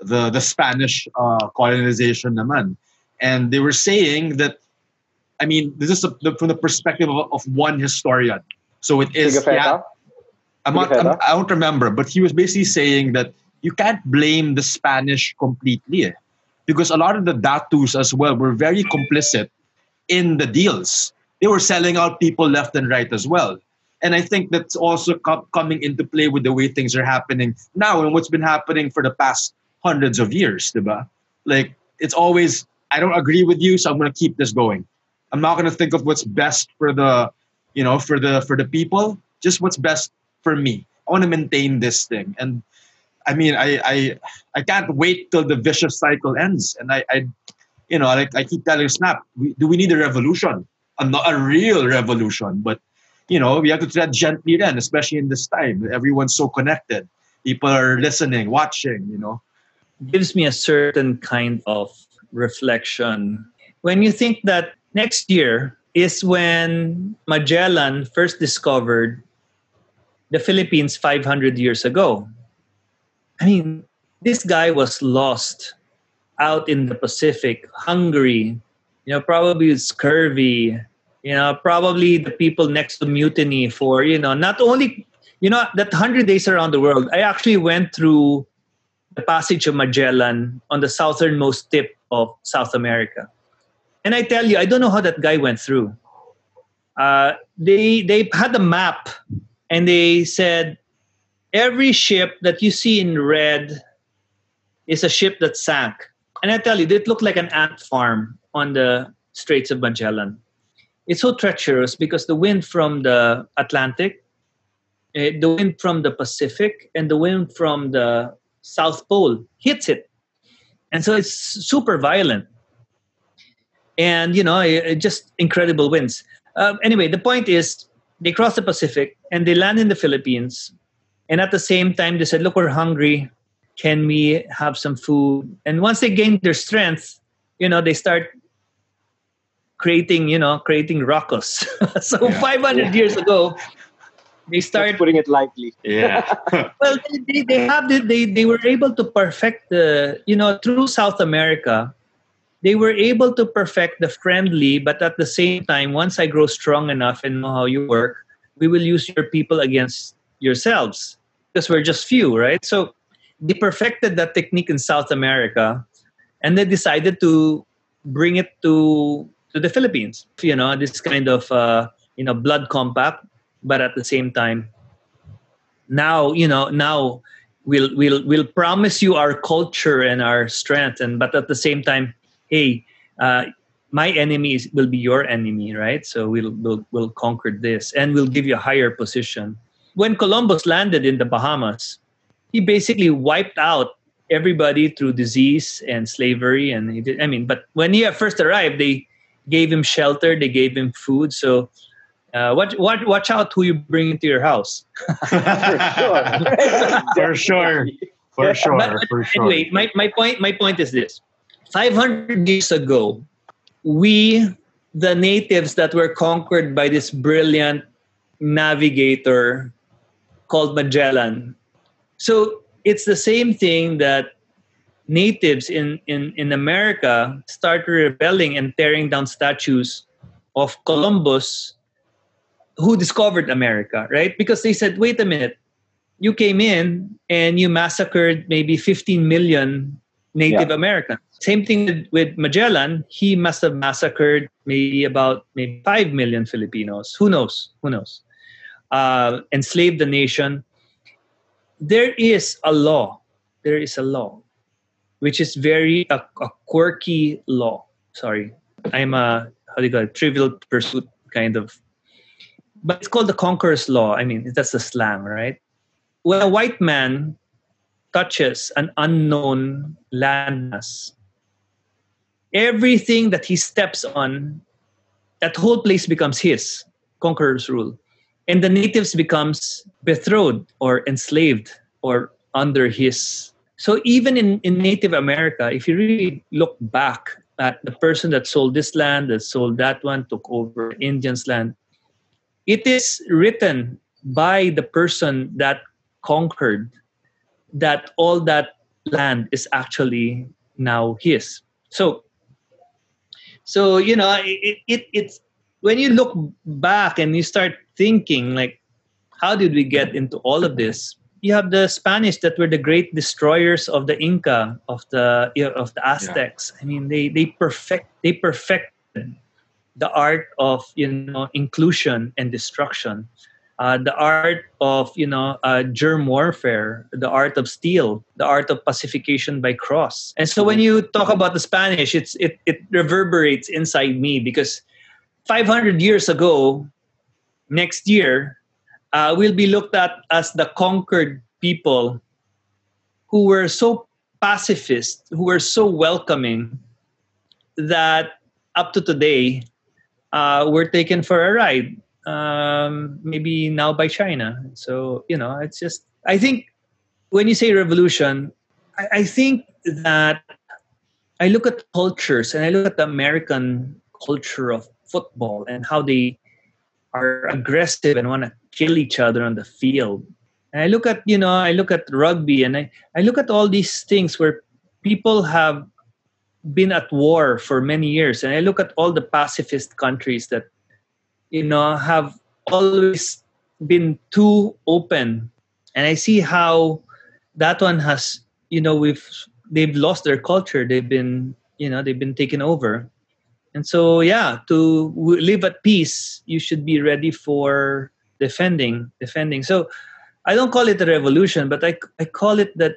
C: the the Spanish uh, colonization, naman, and they were saying that. I mean, this is the, from the perspective of, of one historian. So it is. Yeah, I'm not, I'm, I don't remember, but he was basically saying that you can't blame the Spanish completely eh, because a lot of the Datus as well were very complicit in the deals. They were selling out people left and right as well. And I think that's also co- coming into play with the way things are happening now and what's been happening for the past hundreds of years, diba? Like, it's always, I don't agree with you, so I'm going to keep this going. I'm not going to think of what's best for the, you know, for the for the people, just what's best for me. I want to maintain this thing. And I mean, I I I can't wait till the vicious cycle ends. And I, I you know, like I keep telling Snap, we, do we need a revolution? A, a real revolution, but you know, we have to tread gently then, especially in this time. Everyone's so connected. People are listening, watching, you know.
A: gives me a certain kind of reflection. When you think that next year is when Magellan first discovered the Philippines 500 years ago. I mean, this guy was lost out in the Pacific, hungry, you know, probably scurvy, you know, probably the people next to mutiny for, you know, not only, you know, that 100 days around the world. I actually went through the passage of Magellan on the southernmost tip of South America. And I tell you, I don't know how that guy went through. Uh, they they had a map, and they said every ship that you see in red is a ship that sank. And I tell you, it looked like an ant farm on the Straits of Magellan. It's so treacherous because the wind from the Atlantic, eh, the wind from the Pacific, and the wind from the South Pole hits it. And so it's super violent. And, you know, it, it just incredible winds. Um, anyway, the point is they cross the Pacific and they land in the Philippines. And at the same time, they said, look, we're hungry. Can we have some food? And once they gain their strength, you know, they start creating, you know, creating ruckus. so
C: Yeah.
A: 500 years ago, they start
B: Just putting it lightly.
C: Yeah.
A: well they, they, they have the, they they were able to perfect the you know through south america they were able to perfect the friendly but at the same time once i grow strong enough and know how you work we will use your people against yourselves because we're just few right? So they perfected that technique in south america and they decided to bring it to to the philippines you know this kind of uh, you know blood compact but at the same time now you know now we'll we'll we'll promise you our culture and our strength and but at the same time hey uh, my enemy will be your enemy right? So we'll, we'll we'll conquer this and we'll give you a higher position when columbus landed in the bahamas he basically wiped out everybody through disease and slavery and he did, i mean but when he first arrived they gave him shelter they gave him food so uh, watch, watch, watch out who you bring into your house
C: For sure. For sure.
A: But- but
C: for sure.
A: Anyway, my, my point my point is this: 500 years ago, we the natives that were conquered by this brilliant navigator called Magellan. So it's the same thing that natives in, in, in America started rebelling and tearing down statues of Columbus who discovered America, right? Because they said, wait a minute, you came in and you massacred maybe 15 million Native yeah. Americans. Same thing with Magellan. He must have massacred maybe about maybe 5 million Filipinos. Who knows? Who knows? Uh, enslaved the nation. There is a law. There is a law, which is very a, a quirky law. Sorry, I'm a how do you call it? Trivial pursuit kind of. But it's called the conqueror's law. I mean, that's the slang, right? When a white man touches an unknown landmass, everything that he steps on, that whole place becomes his, conqueror's rule. And the natives becomes betrothed or enslaved or under his. So even in, in Native America, if you really look back at the person that sold this land, that sold that one, took over Indian's land, it is written by the person that conquered that all that land is actually now his. So, so you know, it, it it's when you look back and you start thinking like, how did we get into all of this? You have the Spanish that were the great destroyers of the Inca, of the you know, of the Aztecs. Yeah. I mean, they they perfect they perfected the art of you know inclusion and destruction uh, the art of you know uh, germ warfare, the art of steel, the art of pacification by cross. And so when you talk about the Spanish, it's it it reverberates inside me because 500 years ago, next year, uh, we'll be looked at as the conquered people who were so pacifist, who were so welcoming that up to today, uh, we're taken for a ride um, maybe now by China. So you know, it's just I think when you say revolution, I, I think that I look at cultures and I look at the American culture of football and how they are aggressive and want to kill each other on the field. And I look at you know I look at rugby and I, I look at all these things where people have been at war for many years. And I look at all the pacifist countries that you know have always been too open. And i see how that one has you know we've they've lost their culture. They've been you know they've been taken over and so yeah to live at peace you should be ready for defending defending. So i don't call it a revolution but i, I call it that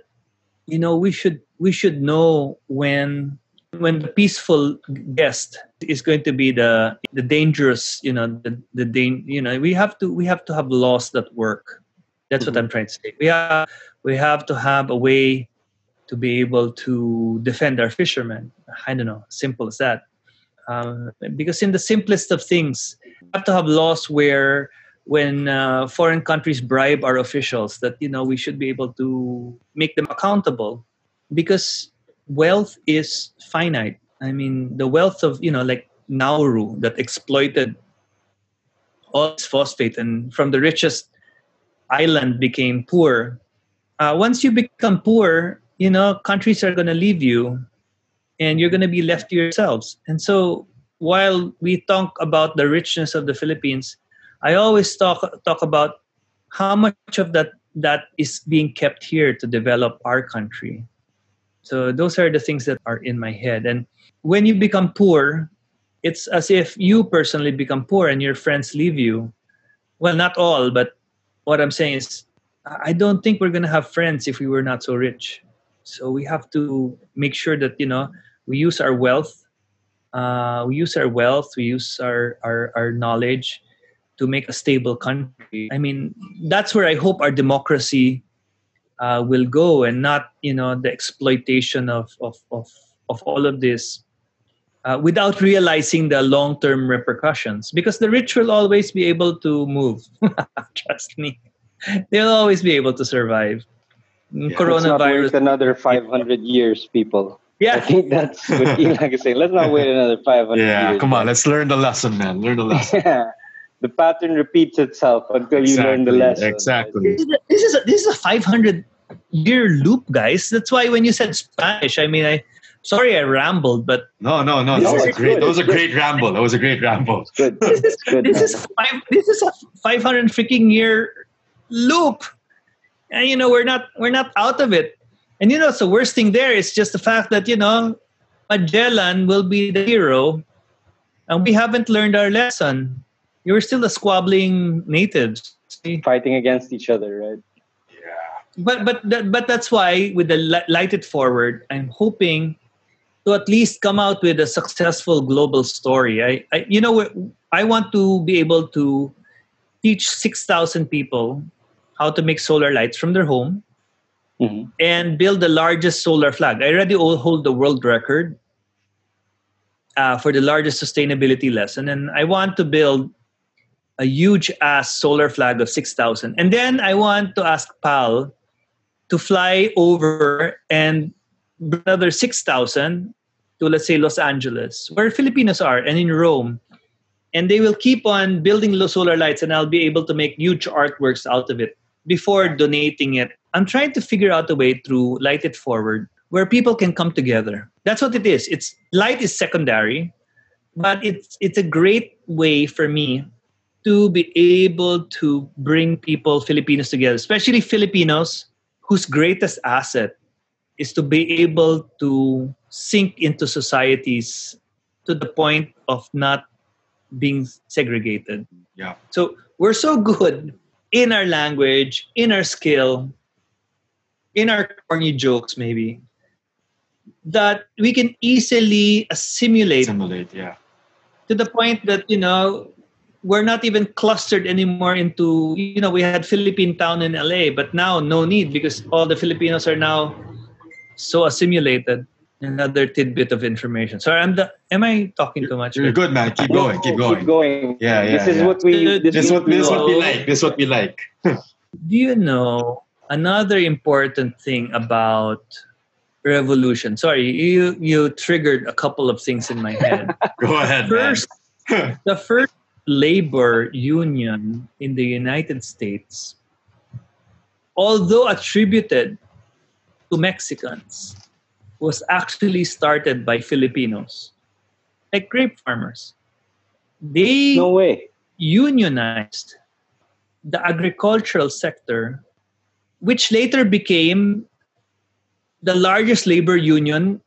A: you know we should we should know when when the peaceful guest is going to be the the dangerous you know the the dan- you know we have to we have to have laws that work. That's mm-hmm. what i'm trying to say. We have we have to have a way to be able to defend our fishermen. I don't know simple as that um, because in the simplest of things we have to have laws where when uh, foreign countries bribe our officials that you know we should be able to make them accountable because wealth is finite. I mean, the wealth of, you know, like Nauru that exploited all its phosphate and from the richest island became poor. Uh, once you become poor, you know, countries are going to leave you and you're going to be left to yourselves. And so while we talk about the richness of the Philippines, I always talk talk about how much of that that is being kept here to develop our country. So those are the things that are in my head. And when you become poor, it's as if you personally become poor and your friends leave you. Well, not all, but what I'm saying is, I don't think we're going to have friends if we were not so rich. So we have to make sure that, you know, we use our wealth. Uh, we use our wealth, we use our, our, our knowledge to make a stable country. I mean, that's where I hope our democracy uh, will go and not you know the exploitation of of of, of all of this uh, without realizing the long-term repercussions because the rich will always be able to move trust me they'll always be able to survive
B: yeah, coronavirus another 500 years people
A: Yeah.
B: I think that's what Illac is saying. Let's not wait another 500
C: Yeah,
B: years.
C: come on, let's learn the lesson, man. Learn the lesson.
B: Yeah. The pattern repeats itself until you learn the lesson.
C: Exactly.
A: This is a, this is a, this is a 500 year loop, guys. That's why when you said Spanish, I mean, I sorry I rambled, but
C: No, no, no. That was a great.
B: good,
C: That was a great ramble. That was a great ramble.
B: Good.
A: this is
B: good.
A: this is five this is a 500 freaking year loop, and you know we're not we're not out of it. And you know, so worst thing there is just the fact that you know Magellan will be the hero, and we haven't learned our lesson. You're still a squabbling natives.
B: Fighting against each other, right?
A: Yeah but but that, but that's why with the li- light it forward i'm hoping to at least come out with a successful global story i, I you know i want to be able to teach 6000 people how to make solar lights from their home
B: Mhm.
A: and build the largest solar flag. I already hold the world record uh, for the largest sustainability lesson and i want to build a huge ass solar flag of 6000 and then i want to ask PAL to fly over and bring another 6000 to let's say los angeles where filipinos are and in rome. And they will keep on building solar lights and i'll be able to make huge artworks out of it before donating it i'm trying to figure out a way through light it forward where people can come together that's what it is it's light is secondary but it's it's a great way for me to be able to bring people Filipinos together, especially Filipinos whose greatest asset is to be able to sink into societies to the point of not being segregated.
C: Yeah.
A: So we're so good in our language, in our skill, in our corny jokes, maybe, that we can easily assimilate
C: Simulate. Yeah.
A: to the point that you know we're not even clustered anymore into you know we had Philippine town in LA but now no need because all the Filipinos are now so assimilated another tidbit of information sorry I'm the am I talking too much
C: You're good, man. Keep going. Keep going.
B: Keep going.
C: Yeah, yeah,
B: This is
C: yeah.
B: what we.
A: This
C: This is what this what we like. This is what we like.
A: do you know another important thing about revolution sorry you you triggered a couple of things in my head
C: Go ahead,
A: first
C: man.
A: the first labor union in the United States, although attributed to Mexicans, was actually started by Filipinos, like grape farmers. They
B: No way.
A: unionized the agricultural sector, which later became the largest labor union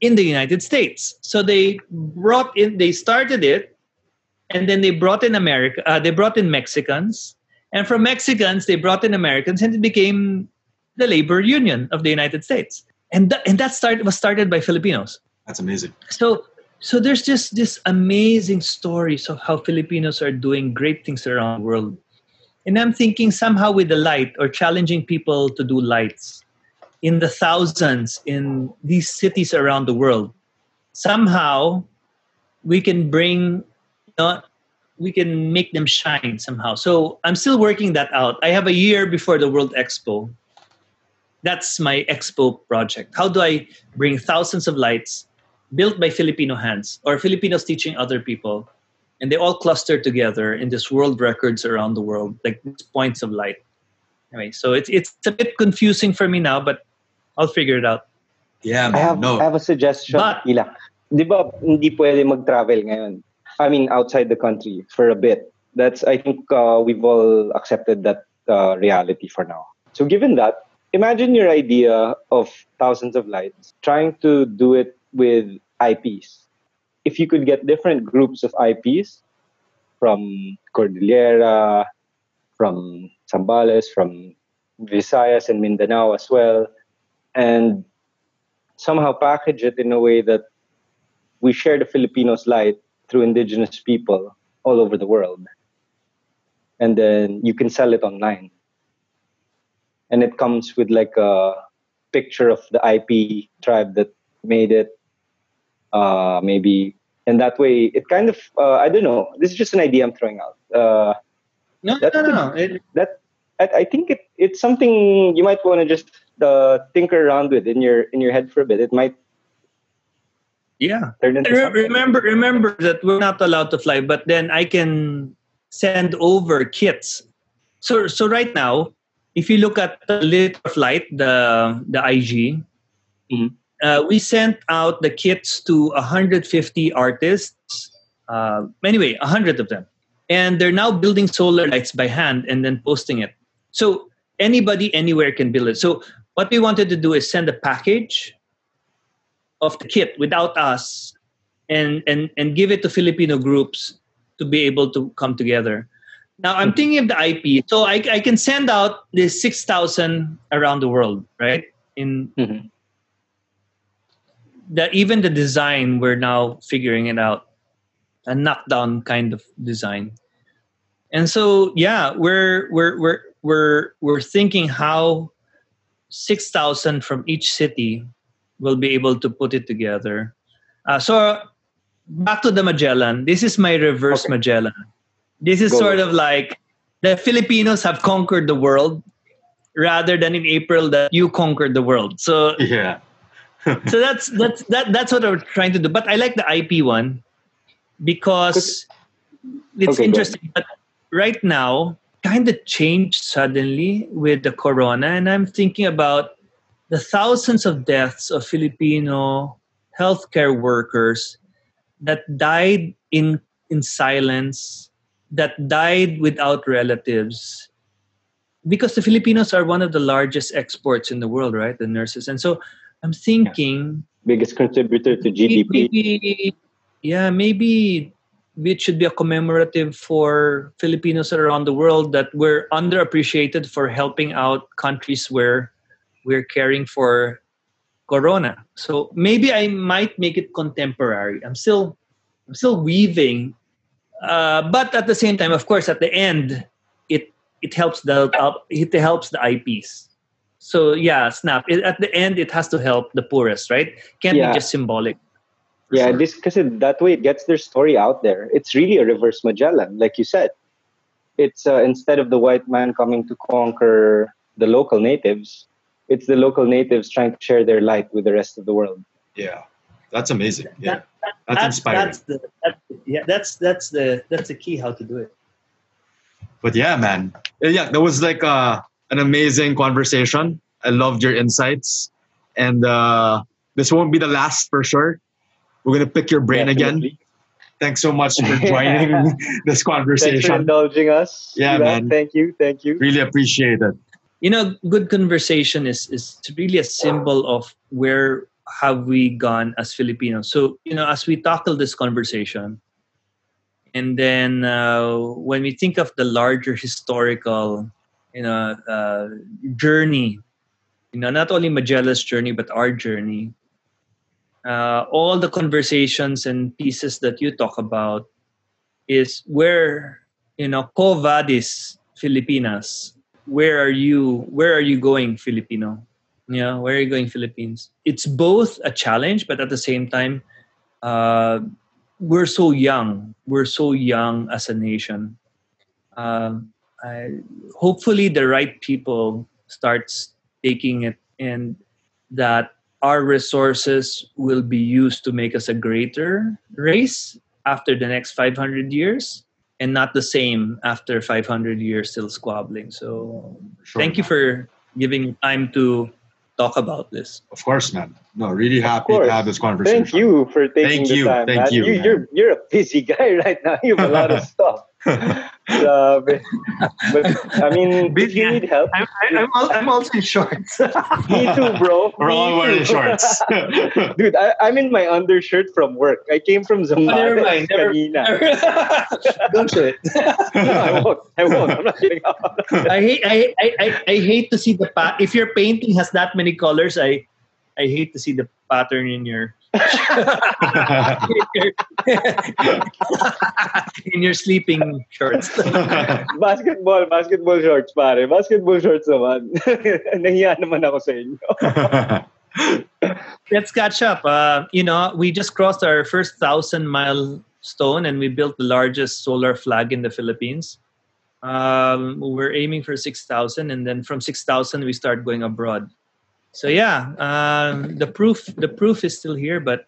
A: in the United States. So they brought in, they started it, and then they brought in America, uh, they brought in Mexicans, and from Mexicans they brought in Americans, and it became the labor union of the United States. And that, and that started was started by Filipinos
C: That's amazing.
A: so so there's just this amazing stories of how Filipinos are doing great things around the world. And I'm thinking somehow with the light or challenging people to do lights in the thousands in these cities around the world. Somehow we can bring you know, we can make them shine somehow. So I'm still working that out. I have a year before the World Expo. That's my expo project. How do I bring thousands of lights built by Filipino hands or Filipinos teaching other people, and they all cluster together in this world records around the world, like points of light. Anyway, so it's it's a bit confusing for me now, but I'll figure it out.
C: Yeah,
B: I have,
C: no.
B: I have a suggestion,
A: But-
B: Illac. Di ba, hindi pwede mag-travel ngayon? I mean, outside the country for a bit. That's, I think uh, we've all accepted that uh, reality for now. So given that, imagine your idea of thousands of lights, trying to do it with IPs. If you could get different groups of IPs from Cordillera, from Zambales, from Visayas and Mindanao as well, and somehow package it in a way that we share the Filipinos light through indigenous people all over the world. And then you can sell it online. And it comes with like a picture of the IP tribe that made it. Uh, maybe, and that way it kind of, uh, I don't know, this is just an idea I'm throwing out. Uh,
A: No,
B: That
A: no,
B: could-
A: no. It,
B: that I, I think it, it's something you might want to just uh, tinker around with in your in your head for a bit. It might
A: Yeah.
B: Turn into
A: Re-
B: something.
A: remember remember that we're not allowed to fly but then i can send over kits so so right now if you look at the lit flight the the ig
B: Mhm.
A: uh, we sent out the kits to 150 artists uh, anyway 100 of them and they're now building solar lights by hand and then posting it so anybody anywhere can build it so what we wanted to do is send a package of the kit without us and and and give it to Filipino groups to be able to come together. Now I'm thinking of the IP, so I, I can send out the six thousand around the world, right? In
B: Mhm.
A: the even the design, we're now figuring it out, a knockdown kind of design, and so yeah, we're we're we're we're we're thinking how six thousand from each city will be able to put it together. Uh, so back to the Magellan. This is my reverse
B: Okay.
A: Magellan. This is
B: Go.
A: sort of like the Filipinos have conquered the world rather than in April that you conquered the world. So
C: Yeah.
A: so that's that's that that's what we're trying to do. But I like the IP one because it's
B: Okay,
A: interesting. But right now, kind of changed suddenly with the corona, and I'm thinking about the thousands of deaths of Filipino healthcare workers that died in in silence, that died without relatives. Because the Filipinos are one of the largest exports in the world, right? The nurses. And so I'm thinking
B: Biggest contributor to GDP.
A: maybe yeah maybe it should be a commemorative for filipinos around the world that we're underappreciated for helping out countries where we're caring for corona so maybe i might make it contemporary i'm still i'm still weaving uh, but at the same time of course at the end it it helps the it helps the ips so yeah snap it, at the end it has to help the poorest right can't
B: Yeah.
A: be just symbolic
B: Yeah,
A: sure.
B: this because that way it gets their story out there. It's really a reverse Magellan, like you said. It's uh, instead of the white man coming to conquer the local natives, it's the local natives trying to share their light with the rest of the world.
C: Yeah. That's amazing. Yeah.
A: That-
C: That's inspiring.
A: That's the, that's, yeah, that's that's the that's the key how to do it.
C: But yeah, man. Uh, Yeah, that was like uh, an amazing conversation. I loved your insights. And uh, this won't be the last for sure. We're going to pick your brain again. Thanks so much for joining this conversation.
B: Thanks for indulging us.
C: Yeah,
B: Ivan.
C: man.
B: Thank you. Thank you.
C: Really appreciate it.
A: You know, good conversation is is really a symbol of where have we gone as Filipinos. So you know, as we tackle this conversation, and then uh, when we think of the larger historical, you know, uh, journey, you know, not only Magellan's journey but our journey, uh, all the conversations and pieces that you talk about is where you know quo vadis filipinas where are you where are you going filipino yeah where are you going philippines? It's both a challenge but at the same time uh, we're so young. We're so young as a nation. Um, I, hopefully the right people starts taking it and that our resources will be used to make us a greater race after the next 500 years and not the same after 500 years still squabbling. So
C: Sure,
A: thank you for giving time to talk about this
C: Of course, man. No, really happy to have this conversation.
B: Thank you for taking
C: Thank
B: the
C: you.
B: time.
C: Thank
B: man.
C: you,
B: you
C: man.
B: you're you're a busy guy right now. You have a lot of stuff. Uh, Grabe. but I mean, if you need help,
A: I'm, I'm, I'm also in shorts
B: me too, bro.
C: We're
B: Me
C: all wearing shorts.
B: Dude, I, I'm in my undershirt from work. I came from
A: never
B: Zambales
A: mind, never-
B: kanina.
A: don't do it
B: No, I won't. I won't. I'm not kidding.
A: I hate I, I, I, I hate to see the pa- if your painting has that many colors I I hate to see the pattern in your in your sleeping shorts.
B: basketball, basketball shorts, pare. Basketball shorts naman. Nahiya naman ako sa inyo.
A: Let's catch up. Uh, you know, we just crossed our first thousand milestone and we built the largest solar flag in the Philippines. Um, we're aiming for 6,000 and then from 6,000 we start going abroad. So yeah, um, the proof the proof is still here, but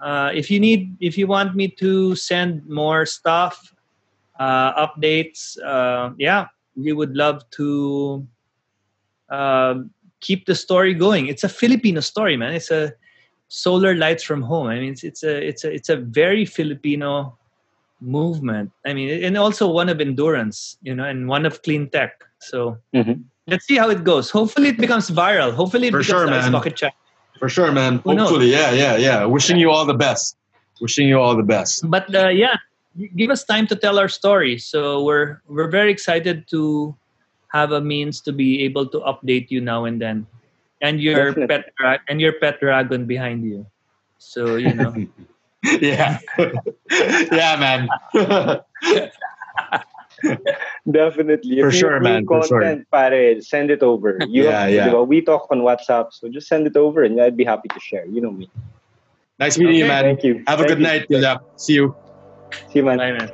A: uh, if you need, if you want me to send more stuff, uh, updates, uh, yeah, we would love to um, keep the story going. It's a Filipino story, man. It's a solar lights from home. I mean, it's, it's a it's a it's a very Filipino movement. I mean, and also one of endurance, you know, and one of clean tech. So
B: Mhm.
A: Let's see how it goes. Hopefully, it becomes viral. Hopefully, it
C: For
A: becomes
C: sure,
A: the Ice
C: man.
A: Bucket Challenge.
C: For sure, man.
A: Who knows?
C: Hopefully, yeah, yeah, yeah. Wishing you all the best. Wishing you all the best.
A: But uh, yeah, give us time to tell our story. So we're we're very excited to have a means to be able to update you now and then, and your
B: Definitely.
A: pet dra- and your pet dragon behind you. So you know.
C: yeah, yeah, man.
B: Definitely.
C: For
B: If you
C: sure,
B: have
C: man,
B: new
C: for sure.
B: content, pare, send it over. You
C: Yeah,
B: have,
C: yeah.
B: diba, We talk on WhatsApp, so just send it over and I'd be happy to share. You know me.
C: nice meeting you, man.
B: Thank you.
C: Have a
B: Thank
C: good
B: you.
C: night. Good luck. See you.
B: See you, man.
A: Bye, man.